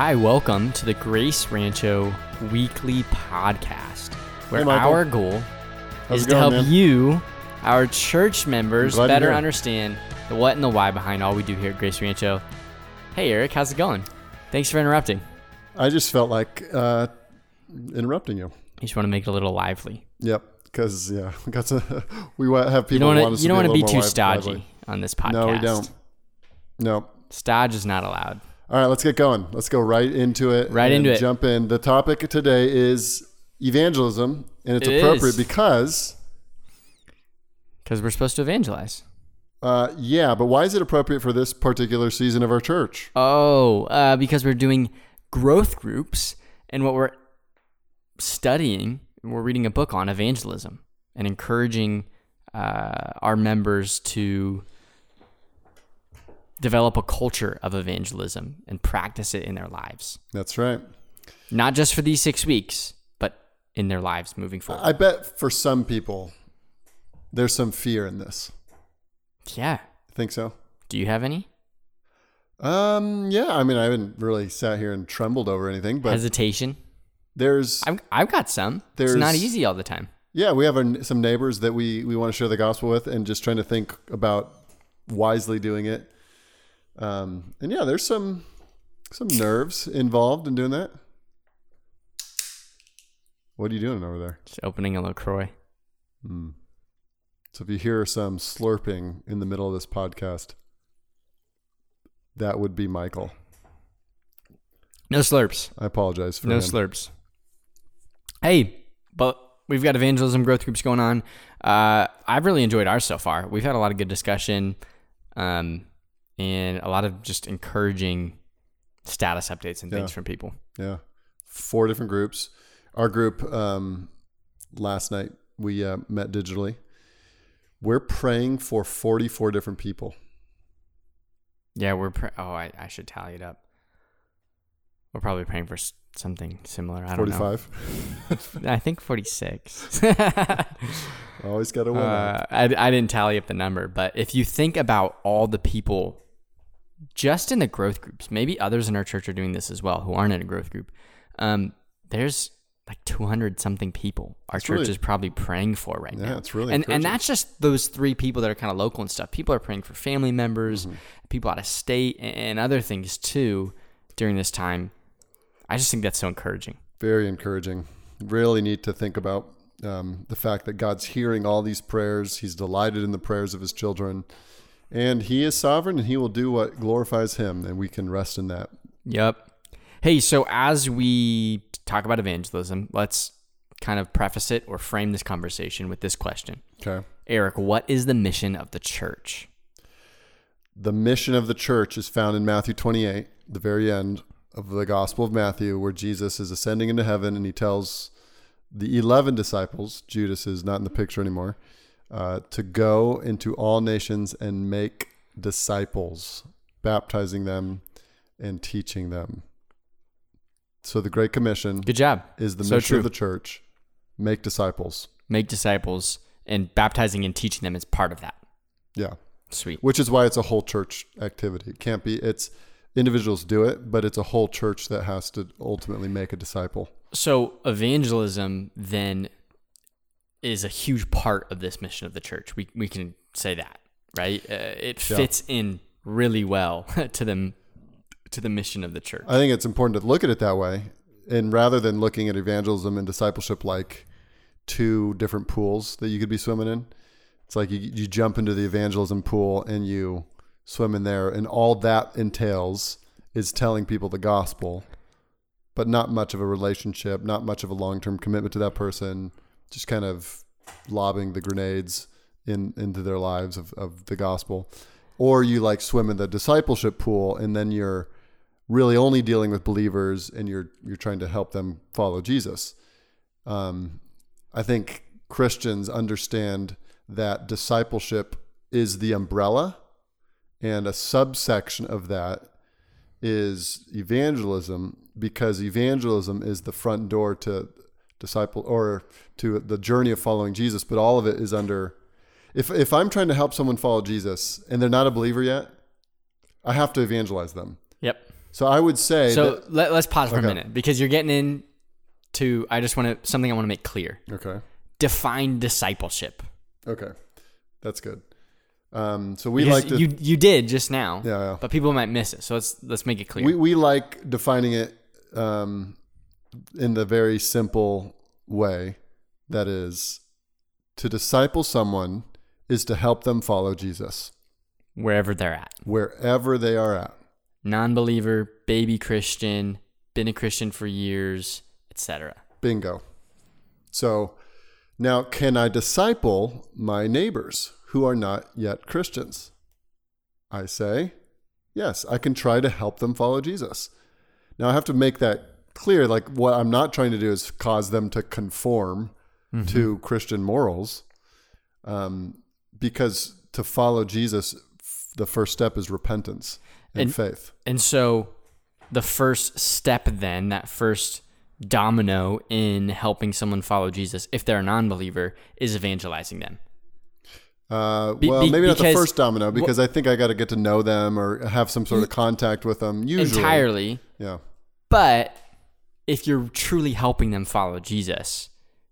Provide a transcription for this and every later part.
Hi, welcome to the Grace Rancho Weekly Podcast, where Hey, our goal How's is to going, help man? you, our church members, better understand the what and the why behind all we do here at Grace Rancho. Hey, Eric, how's it going? Thanks for interrupting. I just felt like uh, interrupting you. I just want to make it a little lively. Yep, because yeah, we got to. We have people. You don't want to. You don't want to be, be too little stodgy lively. on this podcast. No, we don't. No. Stodge is not allowed. All right, let's get going. Let's go right into it. Right and into it. Jump in. The topic today is evangelism, and it's It appropriate is. because, Because we're supposed to evangelize. uh, yeah. But why is it appropriate for this particular season of our church? Oh, uh, because we're doing growth groups, and what we're studying, we're reading a book on evangelism and encouraging uh, our members to develop a culture of evangelism and practice it in their lives, That's right. not just for these six weeks, but in their lives moving forward. I bet for some people, there's some fear in this. yeah. I Think so? Do you have any Um, yeah. I mean, I haven't really sat here and trembled over anything, but hesitation? there's I've, I've got some. it's There's- not easy all the time. Yeah, we have our, some neighbors that we, we want to share the gospel with and just trying to think about wisely doing it. Um, and yeah, there's some some nerves involved in doing that. What are you doing over there? Just opening a LaCroix. Hmm. So if you hear some slurping in the middle of this podcast, that would be Michael. No slurps. I apologize for no him. slurps. Hey, but we've got evangelism growth groups going on. Uh, I've really enjoyed ours so far. We've had a lot of good discussion, um, and a lot of just encouraging status updates and things Yeah. from people. Yeah, four different groups. Our group um, last night we uh, met digitally. We're praying for forty-four different people. Yeah, we're. Pr- oh, I, I should tally it up. We're probably praying for something similar. I don't Forty-five. know. I think forty six. Always got to win. Uh, I, I didn't tally up the number, but if you think about all the people just in the growth groups, maybe others in our church are doing this as well who aren't in a growth group. Um, there's like 200 something people our That's church really- is probably praying for right Yeah, now. it's really and and that's just those three people that are kind of local and stuff. People are praying for family members, Mm-hmm. people out of state, and, and other things too during this time. I just think that's so encouraging. Very encouraging. Really need to think about um, the fact that God's hearing all these prayers. He's delighted in the prayers of His children, and He is sovereign, and He will do what glorifies Him, and we can rest in that. Yep. Hey, so as we talk about evangelism, let's kind of preface it or frame this conversation with this question. Okay. Eric, what is the mission of the church? The mission of the church is found in Matthew 28, the very end of the Gospel of Matthew, where Jesus is ascending into heaven and he tells the 11 disciples, Judas is not in the picture anymore, uh, to go into all nations and make disciples, baptizing them and teaching them. So the Great Commission Good job. is the So mission true. of the church make disciples. Make disciples and baptizing and teaching them is part of that. Yeah. Sweet. which is why it's a whole church activity. It can't be it's individuals do it, but it's a whole church that has to ultimately make a disciple. So evangelism then is a huge part of this mission of the church. We we can say that, right? Uh, it Yeah. fits in really well to the to the mission of the church. I think it's important to look at it that way, and rather than looking at evangelism and discipleship like two different pools that you could be swimming in, it's like you you jump into the evangelism pool and you swim in there, and all that entails is telling people the gospel, but not much of a relationship, not much of a long term commitment to that person, just kind of lobbing the grenades in into their lives of, of the gospel. Or you like swim in the discipleship pool and then you're really only dealing with believers and you're you're trying to help them follow Jesus. Um, I think Christians understand that discipleship is the umbrella, and a subsection of that is evangelism because evangelism is the front door to disciple or to the journey of following Jesus, but all of it is under if if I'm trying to help someone follow Jesus and they're not a believer yet, I have to evangelize them. Yep. So I would say So that, let, let's pause for Okay. a minute because you're getting in to I just want to something I want to make clear. okay, Define discipleship. okay, that's good. Um, so we Because like to you you did just now, Yeah, yeah. but people might miss it. So let's let's make it clear. we we like defining it um, in the very simple way that is to disciple someone is to help them follow Jesus wherever they're at. wherever they are at. Non-believer, baby Christian, been a Christian for years, etc. Bingo. So now, can I disciple my neighbors who are not yet Christians? I say, yes, I can try to help them follow Jesus. Now, I have to make that clear. Like, what I'm not trying to do is cause them to conform to Christian morals, um, because to follow Jesus, the first step is repentance and, And- faith. And so the first step then, that first domino in helping someone follow Jesus if they're a non-believer is evangelizing them. Uh, well, be- maybe not the first domino because I think I got to get to know them or have some sort of contact with them. Usually, Entirely. yeah, But if you're truly helping them follow Jesus,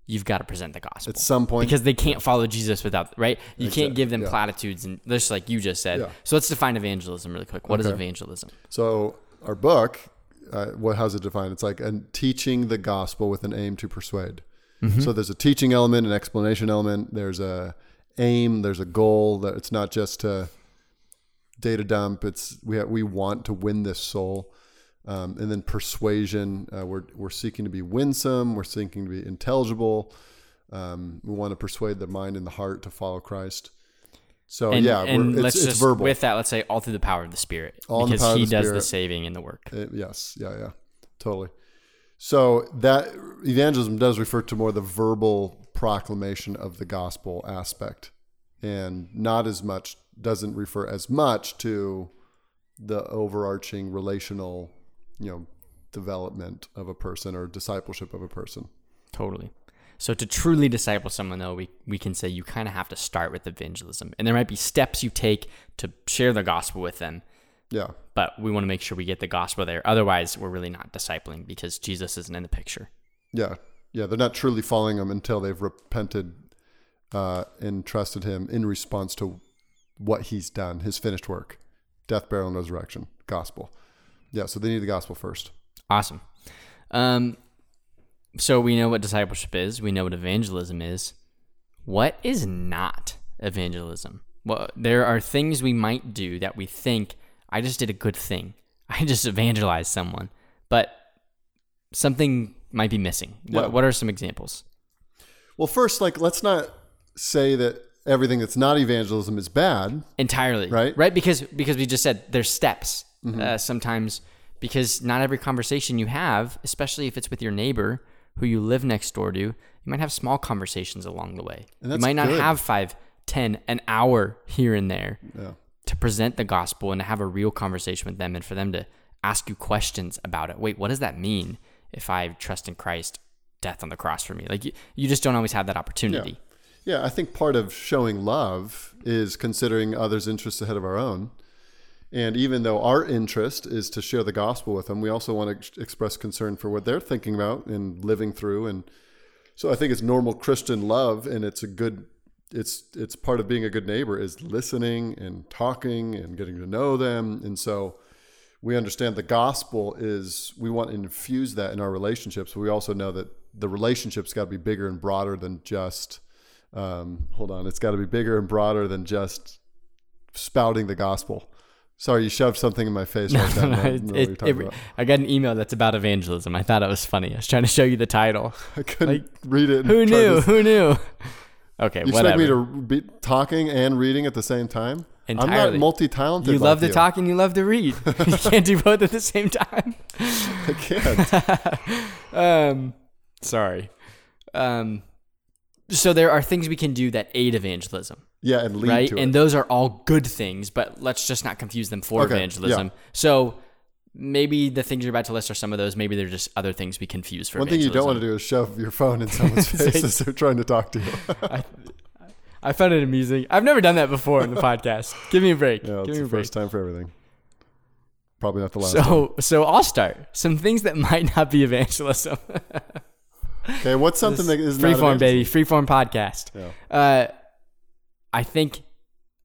you've got to present the gospel. at some point. because they can't follow Jesus without, right? You can't give them yeah. platitudes and just like you just said. Yeah. So let's define evangelism really quick. What is Okay. evangelism? so our book, uh, what how's it defined? It's like a teaching the gospel with an aim to persuade. Mm-hmm. So there's a teaching element, an explanation element. There's a aim. There's a goal. That it's not just to data dump. It's we we want to win this soul. Um, and then persuasion, uh, we're, we're seeking to be winsome. We're seeking to be intelligible. Um, we want to persuade the mind and the heart to follow Christ. So And, yeah, and we're, let's it's, just verbal. with that, let's say all through the power of the Spirit, All because He the does the saving and the work. Uh, yes, yeah, yeah, totally. So that evangelism does refer to more the verbal proclamation of the gospel aspect, and not as much doesn't refer as much to the overarching relational, you know, development of a person or discipleship of a person. Totally. So to truly disciple someone, though, we, we can say you kind of have to start with evangelism, and there might be steps you take to share the gospel with them. Yeah, But we want to make sure we get the gospel there. Otherwise, we're really not discipling because Jesus isn't in the picture. yeah, yeah. They're not truly following him until they've repented uh, and trusted him in response to what he's done, his finished work, death, burial, and resurrection, gospel. Yeah, so they need the gospel first. Awesome. Um, so we know what discipleship is. We know what evangelism is. What is not evangelism? Well, there are things we might do that we think I just did a good thing. I just evangelized someone, but something might be missing. Yeah. What, what are some examples? Well, first, like, let's not say that everything that's not evangelism is bad. Entirely. Right. Right. Because because we just said there's steps. Uh, sometimes because not every conversation you have, especially if it's with your neighbor who you live next door to, you might have small conversations along the way. And You might not good. have five, ten, an hour here and there Yeah. to present the gospel and to have a real conversation with them and for them to ask you questions about it. Wait, what does that mean if I trust in Christ, death on the cross for me? Like you, you just don't always have that opportunity. Yeah, I think part of showing love is considering others' interests ahead of our own. And even though our interest is to share the gospel with them, we also want to ex- express concern for what they're thinking about and living through. And so I think it's normal Christian love, and it's a good, it's it's part of being a good neighbor is listening and talking and getting to know them. And so we understand the gospel is we want to infuse that in our relationships. But we also know that the relationships got to be bigger and broader than just. Um, hold on, it's got to be bigger and broader than just spouting the gospel. Sorry, you shoved something in my face right now. I don't know what It- it- I got an email that's about evangelism. I thought it was funny. I was trying to show you the title. I couldn't read it. Who knew? to- Who knew? Okay, you whatever. expect me to be talking and reading at the same time? I'm not multi-talented. you like love to you. talk and you love to read. you can't do both at the same time. I can't. Um, sorry. Um, so there are things we can do that aid evangelism, Yeah, and lead right? to And it. those are all good things, but let's just not confuse them for Okay, evangelism. So maybe the things you're about to list are some of those. Maybe they're just other things we confuse for One thing you don't want to do is shove your phone in someone's face as they're trying to talk to you. I, I found it amusing. I've never done that before in the podcast. Give me a break. Yeah, Give it's me the a break. first time for everything. probably not the last. So so I'll start. Some things that might not be evangelism. Okay, what's something that is not Freeform, evangelism? baby. Freeform podcast. Yeah. Uh, I think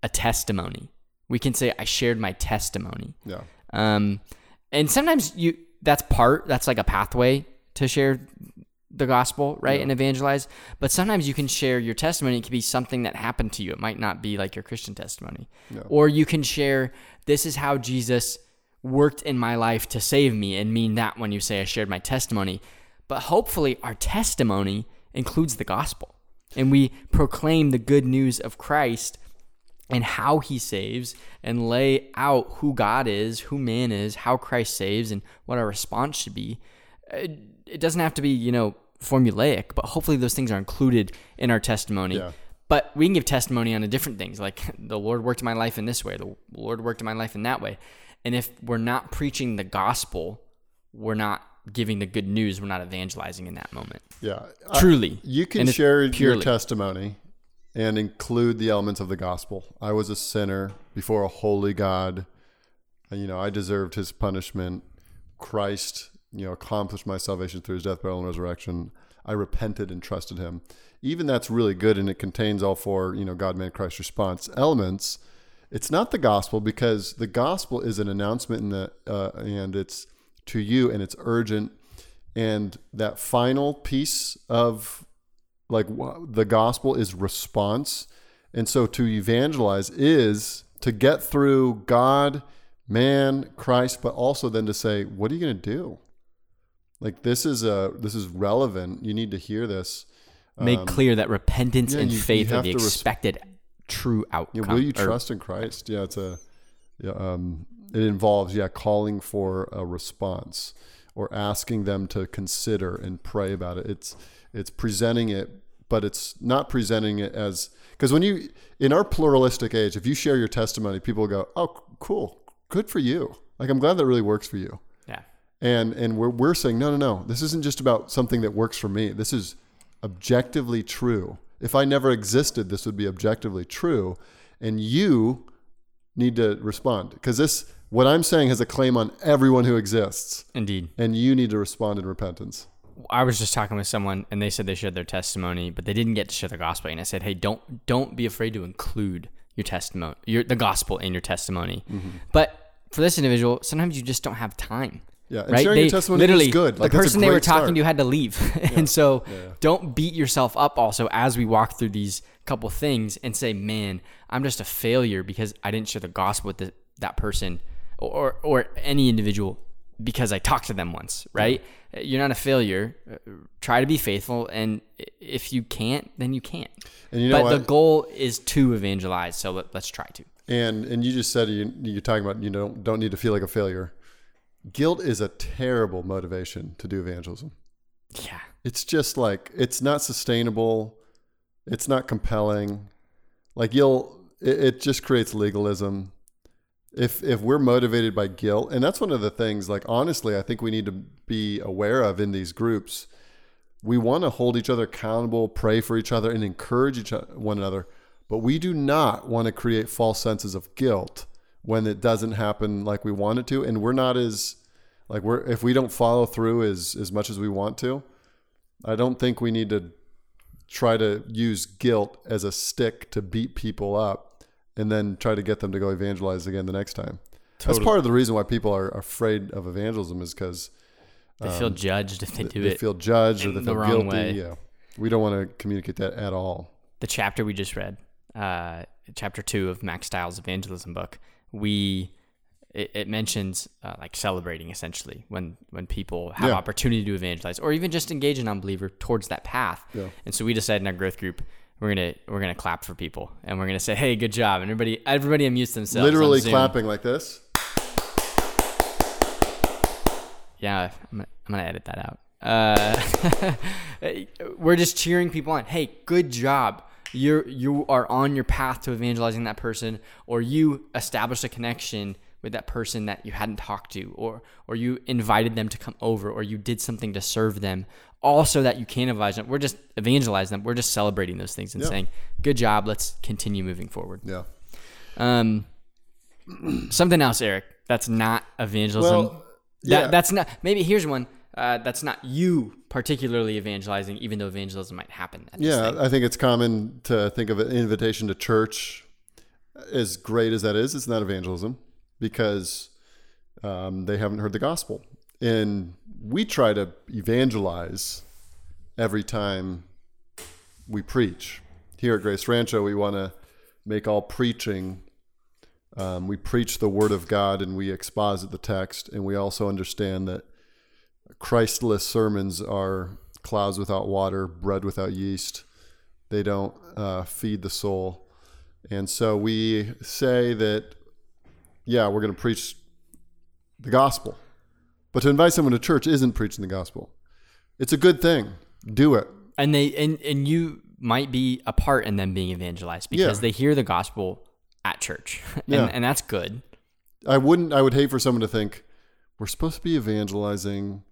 a testimony. We can say I shared my testimony. Yeah. Um, and sometimes you that's part that's like a pathway to share the gospel, right, and evangelize. But sometimes you can share your testimony. It could be something that happened to you. It might not be like your Christian testimony, Yeah. or you can share this is how Jesus worked in my life to save me, and mean that when you say I shared my testimony. But hopefully, our testimony includes the gospel, and we proclaim the good news of Christ and how he saves and lay out who God is, who man is, how Christ saves, and what our response should be. It, doesn't have to be, you know, formulaic, but hopefully those things are included in our testimony. Yeah. But we can give testimony on a different things, like the Lord worked in my life in this way, the Lord worked in my life in that way. And if we're not preaching the gospel, we're not giving the good news, we're not evangelizing in that moment. Yeah. I- Truly. You can share your testimony and include the elements of the gospel. I was a sinner before a holy God. And, you know, I deserved his punishment. Christ, you know, accomplished my salvation through his death, burial, and resurrection. I repented and trusted him. Even that's really good, and it contains all four, you know, God, man, Christ response elements. It's not the gospel because the gospel is an announcement in the, uh, and it's to you and it's urgent. And that final piece of like the gospel is response and so to evangelize is to get through god man christ but also then to say what are you going to do like this is a this is relevant you need to hear this Make clear that repentance Um, yeah, and you- you faith are the to res- expected true yeah, outcome. will you or- trust in christ yeah it's a yeah, um, it involves yeah calling for a response or asking them to consider and pray about it. It's it's presenting it but it's not presenting it as because when you in our pluralistic age if you share your testimony people go oh cool. Good for you. Like i'm glad that really works for you. Yeah. and and we're, we're saying no no no. This isn't just about something that works for me. This is objectively true. If i never existed this would be objectively true and you need to respond. Because this what i'm saying has a claim on everyone who exists Indeed. and you need to respond in repentance I was just talking with someone and they said they shared their testimony, but they didn't get to share the gospel. And I said, hey, don't don't be afraid to include your testimony, your the gospel in your testimony. Mm-hmm. But for this individual, sometimes you just don't have time. Yeah, and right? sharing they, your testimony literally, is good. Like, the person they were talking start. to had to leave, and so yeah. don't beat yourself up. Also, as we walk through these couple things, and say, "Man, I'm just a failure because I didn't share the gospel with the, that person or or any individual because I talked to them once." Right? You're not a failure. Uh, Try to be faithful, and if you can't, then you can't. and you know but the goal is to evangelize. So let, let's try to. and and you just said you, you're talking about you don't don't need to feel like a failure guilt is a terrible motivation to do evangelism Yeah. it's just like it's not sustainable it's not compelling like you'll it, it just creates legalism if if we're motivated by guilt and that's one of the things like honestly i think we need to be aware of in these groups. We want to hold each other accountable pray for each other and encourage each o- one another but we do not want to create false senses of guilt when it doesn't happen like we want it to and we're not as like we're if we don't follow through as as much as we want to I don't think we need to try to use guilt as a stick to beat people up and then try to get them to go evangelize again the next time. That's part of the reason why people are afraid of evangelism is because They feel judged if they do Um, they it. feel judged or they the feel wrong guilty. way. Yeah. We don't want to communicate that at all. the chapter we just read, uh, chapter two of Mack Stiles' evangelism book, we it, it mentions uh, like celebrating essentially when when people have Yeah. opportunity to evangelize or even just engage an unbeliever towards that path. Yeah. And so we decided in our growth group we're gonna we're gonna clap for people and we're gonna say, hey, good job, and everybody everybody amuse themselves. Literally clapping like this. Yeah, I'm gonna, I'm gonna edit that out. Uh, we're just cheering people on. Hey, good job. You're you are on your path to evangelizing that person, or you established a connection with that person that you hadn't talked to, or or you invited them to come over, or you did something to serve them, all so that you can evangelize them. We're just evangelizing them. We're just celebrating those things and Yeah. saying, "Good job. Let's continue moving forward." Yeah. Um, something else, Eric, that's not evangelism. Well, that, yeah. That's not. Maybe here's one. Uh, that's not you particularly evangelizing, even though evangelism might happen. At Yeah. I think it's common to think of an invitation to church as great as that is. It's not evangelism because um, they haven't heard the gospel, and we try to evangelize every time we preach. Here at Grace Rancho, we want to make all preaching. Um, we preach the Word of God and we exposit the text, and we also understand that Christless sermons are clouds without water, bread without yeast. They don't uh, feed the soul. And so we say that, yeah, we're going to preach the gospel. But to invite someone to church isn't preaching the gospel. It's a good thing. Do it. and they and and you might be a part in them being evangelized because Yeah. they hear the gospel at church, and, Yeah. and that's good. I wouldn't. I would hate for someone to think we're supposed to be evangelizing,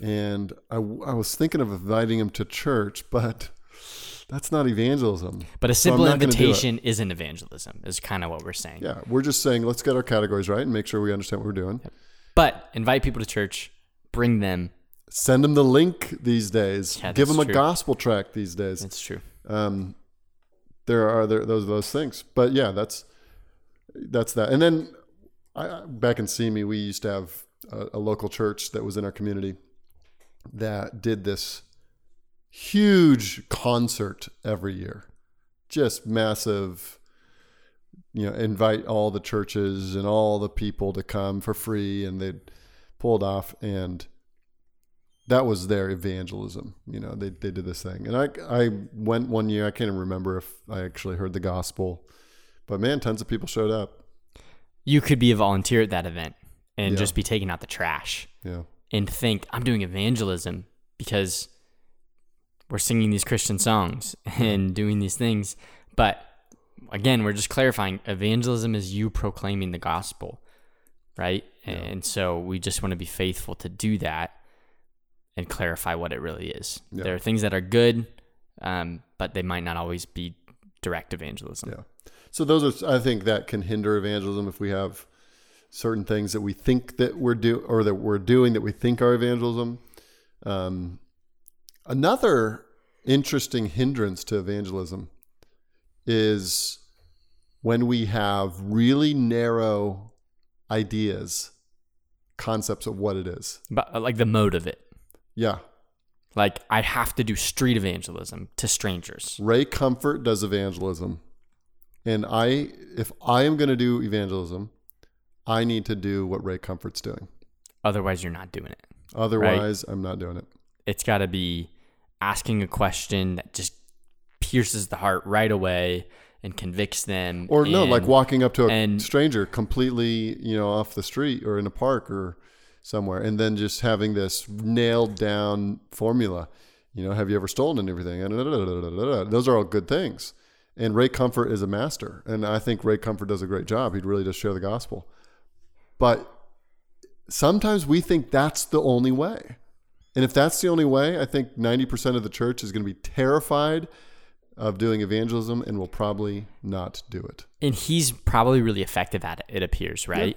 and I, I was thinking of inviting him to church, but that's not evangelism. But a simple not gonna do it. invitation isn't evangelism. Is kind of what we're saying. Yeah, we're just saying let's get our categories right and make sure we understand what we're doing. But invite people to church, bring them. Send them the link these days. Yeah, Give them a gospel tract these days. That's true. um, there are there, those those things. But yeah, that's that's that. And then I, back in Simi, we used to have a, a local church that was in our community that did this huge concert every year, just massive. You know, invite all the churches and all the people to come for free, and they pulled off and that was their evangelism. You know, they, they did this thing. And I, I went one year, I can't even remember if I actually heard the gospel, but man, tons of people showed up. You could be a volunteer at that event and Yeah. just be taking out the trash Yeah. and think I'm doing evangelism because we're singing these Christian songs and doing these things. But again, we're just clarifying evangelism is you proclaiming the gospel, right? And so we just want to be faithful to do that and clarify what it really is. Yeah. There are things that are good, um, but they might not always be direct evangelism. Yeah. So those are, I think that can hinder evangelism if we have certain things that we think that we're do or that we're doing that we think are evangelism. Um, another interesting hindrance to evangelism is when we have really narrow ideas, concepts of what it is. But uh, like the mode of it. Yeah. Like I have to do street evangelism to strangers. Ray Comfort does evangelism. And I if I am going to do evangelism, I need to do what Ray Comfort's doing. Otherwise, you're not doing it. Otherwise, I'm not doing it. It's got to be asking a question that just pierces the heart right away and convicts them. Or no, like walking up to a and- stranger completely, you know, off the street or in a park or somewhere and then just having this nailed down formula. You know, have you ever stolen and everything? And those are all good things. And Ray Comfort is a master. And I think Ray Comfort does a great job. He really does share the gospel. But sometimes we think that's the only way. And if that's the only way, I think 90% of the church is going to be terrified of doing evangelism and will probably not do it. and he's probably really effective at it. It appears, right?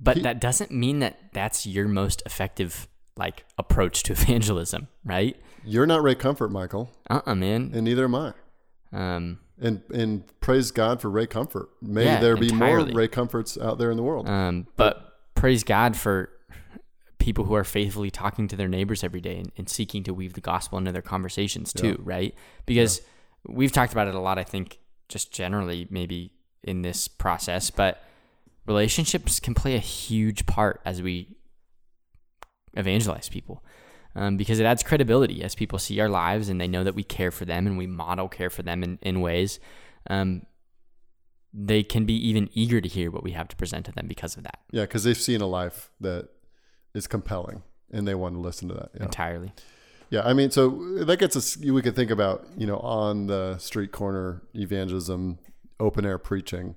But He- that doesn't mean that that's your most effective like approach to evangelism, right? You're not Ray Comfort, Michael, Uh, uh man. and neither am I. Um, And and praise God for Ray Comfort. May Yeah, there be entirely. more Ray Comforts out there in the world. Um, but praise God for people who are faithfully talking to their neighbors every day and, and seeking to weave the gospel into their conversations too, right? Because we've talked about it a lot, I think, just generally maybe in this process, but relationships can play a huge part as we evangelize people. Um, because it adds credibility as people see our lives and they know that we care for them and we model care for them in, in ways. Um, they can be even eager to hear what we have to present to them because of that yeah, because they've seen a life that is compelling and they want to listen to that. Yeah. entirely. Yeah, I mean, so that gets us. We could think about you know on the street corner evangelism, open air preaching,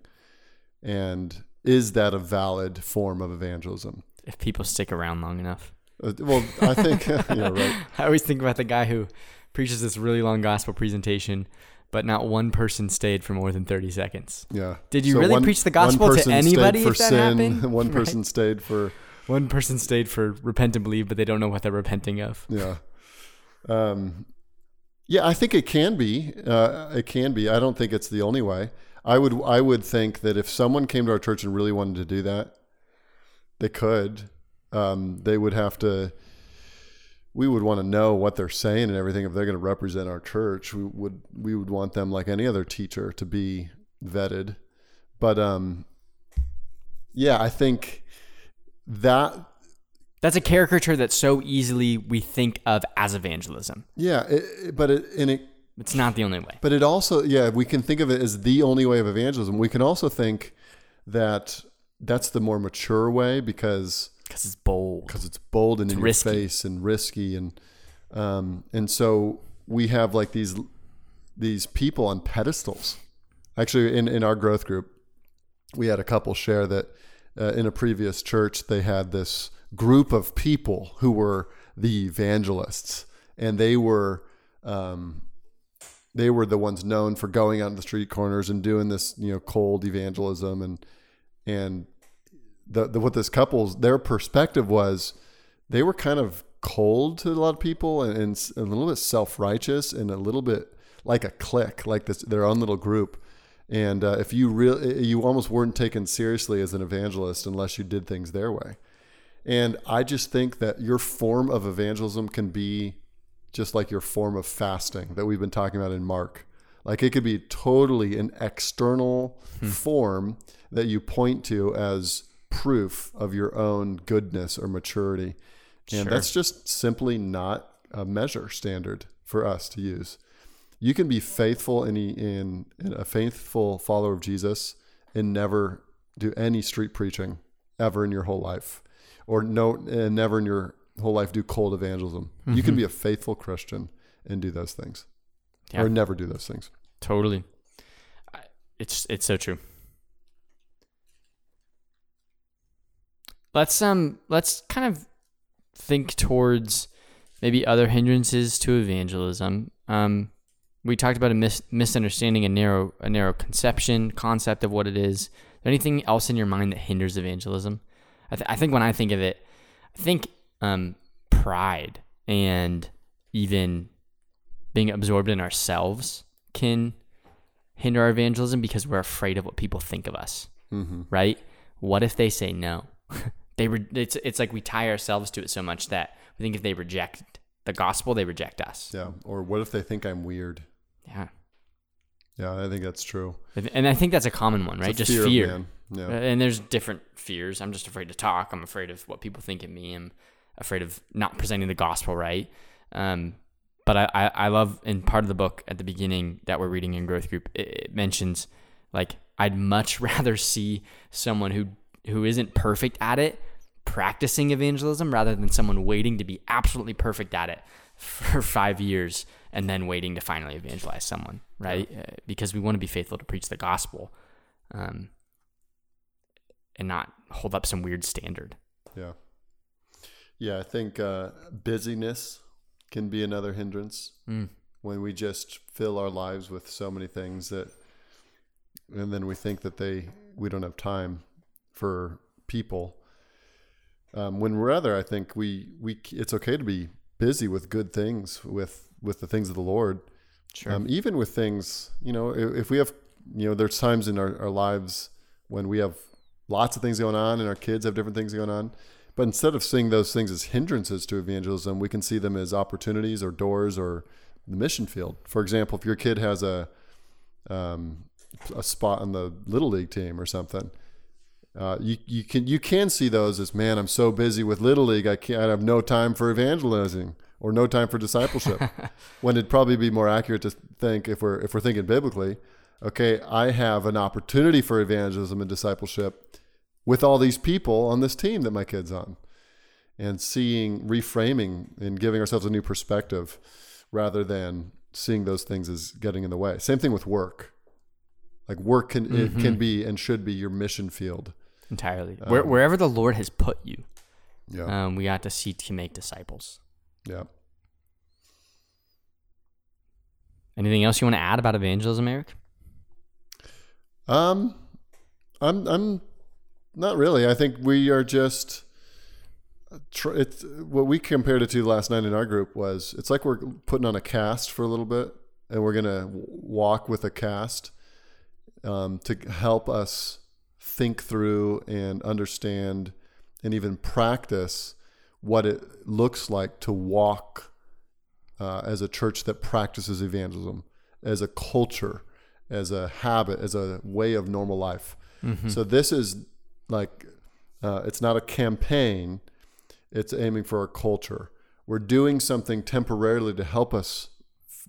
and is that a valid form of evangelism? If people stick around long enough. Uh, well, I think you know, right. I always think about the guy who preaches this really long gospel presentation but not one person stayed for more than 30 seconds. Yeah. Did you really preach the gospel to anybody if that sin, happened? One Right. person stayed for One person stayed for repent and believe, but they don't know what they're repenting of. yeah. Um, yeah, I think it can be. Uh, it can be. I don't think it's the only way. I would. I would think that if someone came to our church and really wanted to do that, they could. Um, they would have to. We would want to know what they're saying and everything. If they're going to represent our church, we would. We would want them, like any other teacher, to be vetted. But um, yeah, I think that That's a caricature that so easily we think of as evangelism. yeah, it, but it and it It's not the only way. But it also, yeah, we can think of it as the only way of evangelism. We can also think that that's the more mature way because Because it's bold. because it's bold and in your face and risky and um, and so we have like these these people on pedestals. Actually, in in our growth group, we had a couple share that uh, in a previous church they had this group of people who were the evangelists, and they were. Um, they were the ones known for going out on the street corners and doing this, you know, cold evangelism and and the, the what this couple's their perspective was they were kind of cold to a lot of people and, and a little bit self righteous and a little bit like a clique, like this their own little group. And uh, if you really, you almost weren't taken seriously as an evangelist unless you did things their way. And I just think that your form of evangelism can be just like your form of fasting that we've been talking about in Mark. Like it could be totally an external form that you point to as proof of your own goodness or maturity. And Sure. that's just simply not a measure standard for us to use. You can be faithful in, in, in a faithful follower of Jesus and never do any street preaching ever in your whole life, or no, and never in your whole life do cold evangelism. You can be a faithful Christian and do those things, Yeah. or never do those things. Totally. It's it's so true. Let's um let's kind of think towards maybe other hindrances to evangelism. Um we talked about a mis- misunderstanding a narrow a narrow conception concept of what it is. Is there anything else in your mind that hinders evangelism? I, th- I think when I think of it, I think um, pride and even being absorbed in ourselves can hinder our evangelism because we're afraid of what people think of us, Mm-hmm. right? What if they say no? they re- it's it's like we tie ourselves to it so much that we think if they reject the gospel, they reject us. Yeah. Or what if they think I'm weird? Yeah, Yeah, I think that's true. And- I think that's a common one, right? Just fear fear. Yeah. Uh, And there's different fears. I'm just afraid to talk. I'm afraid of what people think of me. I'm afraid of not presenting the gospel right. Um, but I, I, I love in part of the book at the beginning that we're reading in growth group, it, it mentions like I'd much rather see someone who who isn't perfect at it practicing evangelism rather than someone waiting to be absolutely perfect at it for five years and then waiting to finally evangelize someone, right? Uh, because we want to be faithful to preach the gospel. Um, and not hold up some weird standard. Yeah. Yeah, I think uh, busyness can be another hindrance Mm. when we just fill our lives with so many things that, and then we think that they we don't have time for people. Um, when rather, I think we we it's okay to be busy with good things with with the things of the Lord. Sure. Um, even with things, you know, if, if we have, you know, there's times in our, our lives when we have lots of things going on and our kids have different things going on. But instead of seeing those things as hindrances to evangelism, we can see them as opportunities or doors or the mission field. For example, if your kid has a, um, a spot on the little league team or something, uh, you, you can you can see those as man, I'm so busy with little league, I can't I have no time for evangelizing or no time for discipleship. when it'd probably be more accurate to think if we're if we're thinking biblically, okay, I have an opportunity for evangelism and discipleship with all these people on this team that my kid's on, and seeing reframing and giving ourselves a new perspective rather than seeing those things as getting in the way. Same thing with work. Like work can it can be and should be your mission field. Entirely. Where, wherever the Lord has put you, Yeah. um, we ought to seek to make disciples. yeah. Anything else you want to add about evangelism, Eric? Um, I'm I'm not really. I think we are just. It's what we compared it to last night in our group was it's like we're putting on a cast for a little bit, and we're gonna walk with a cast um, to help us think through and understand and even practice what it looks like to walk uh, as a church that practices evangelism, as a culture, as a habit, as a way of normal life. So this is like uh, it's not a campaign; it's aiming for a culture. We're doing something temporarily to help us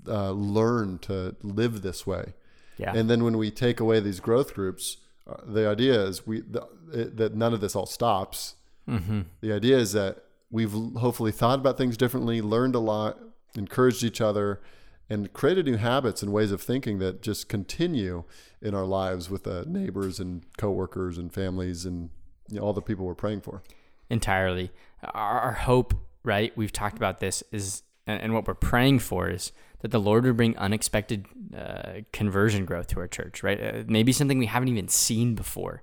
uh, learn to live this way. Yeah. And then when we take away these growth groups, the idea is we the, it, that none of this all stops. mm-hmm. The idea is that we've hopefully thought about things differently, learned a lot, encouraged each other, and created new habits and ways of thinking that just continue in our lives with uh, neighbors and coworkers and families and you know, all the people we're praying for. entirely. Our, our hope, right? We've talked about this is, and, and what we're praying for is that the Lord would bring unexpected uh, conversion growth to our church, right? Uh, maybe something we haven't even seen before.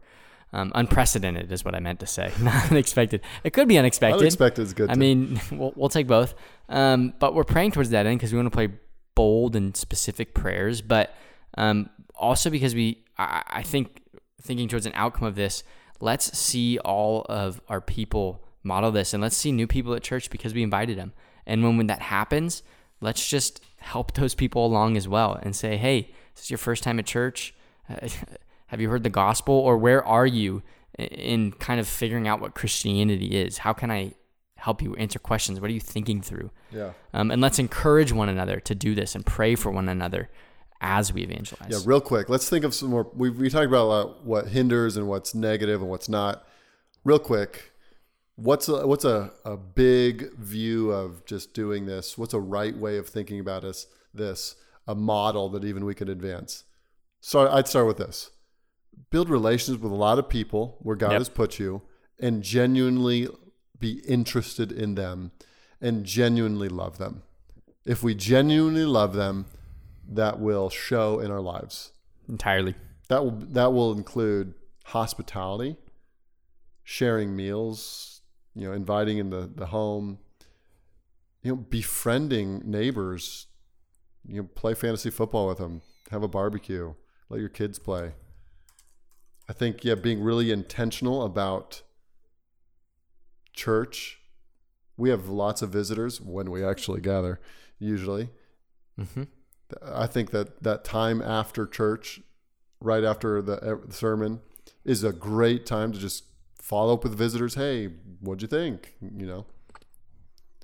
Um, unprecedented is what I meant to say, not unexpected. It could be unexpected. Unexpected is good. I too. mean, we'll, we'll take both. Um, but we're praying towards that end because we want to play bold and specific prayers, but um, also because we, I, I think, thinking towards an outcome of this, let's see all of our people model this and let's see new people at church because we invited them. And when, when that happens, let's just help those people along as well and say, hey, this is your first time at church. Uh, have you heard the gospel or where are you in kind of figuring out what Christianity is? How can I help you answer questions? What are you thinking through? yeah. Um, and let's encourage one another to do this and pray for one another as we evangelize. Yeah, real quick. Let's think of some more. We we talked about a lot what hinders and what's negative and what's not. Real quick, what's a, what's a, a big view of just doing this? What's a right way of thinking about us? This a model that even we could advance. So I'd start with this: build relations with a lot of people where God Yep. has put you, and genuinely be interested in them, and genuinely love them. If we genuinely love them, that will show in our lives. Entirely. That will that will include hospitality, sharing meals, you know, inviting in the, the home, you know, befriending neighbors, you know, play fantasy football with them, have a barbecue, let your kids play. I think yeah, being really intentional about church. We have lots of visitors when we actually gather, usually. hmm I think that that time after church, right after the uh, sermon, is a great time to just follow up with visitors. Hey, what'd you think? You know,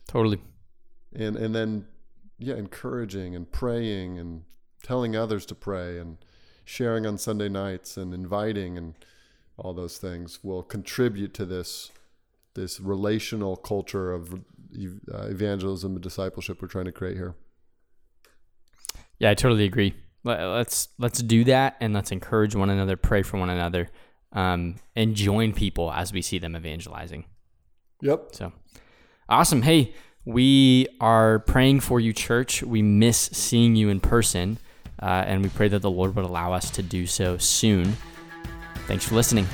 Totally. and and then yeah, encouraging and praying and telling others to pray and sharing on Sunday nights and inviting and all those things will contribute to this this relational culture of uh, evangelism and discipleship we're trying to create here. Yeah, I totally agree. Let's let's do that and let's encourage one another, pray for one another, um, and join people as we see them evangelizing. Yep. So awesome. Hey, we are praying for you, church. We miss seeing you in person, uh, and we pray that the Lord would allow us to do so soon. Thanks for listening.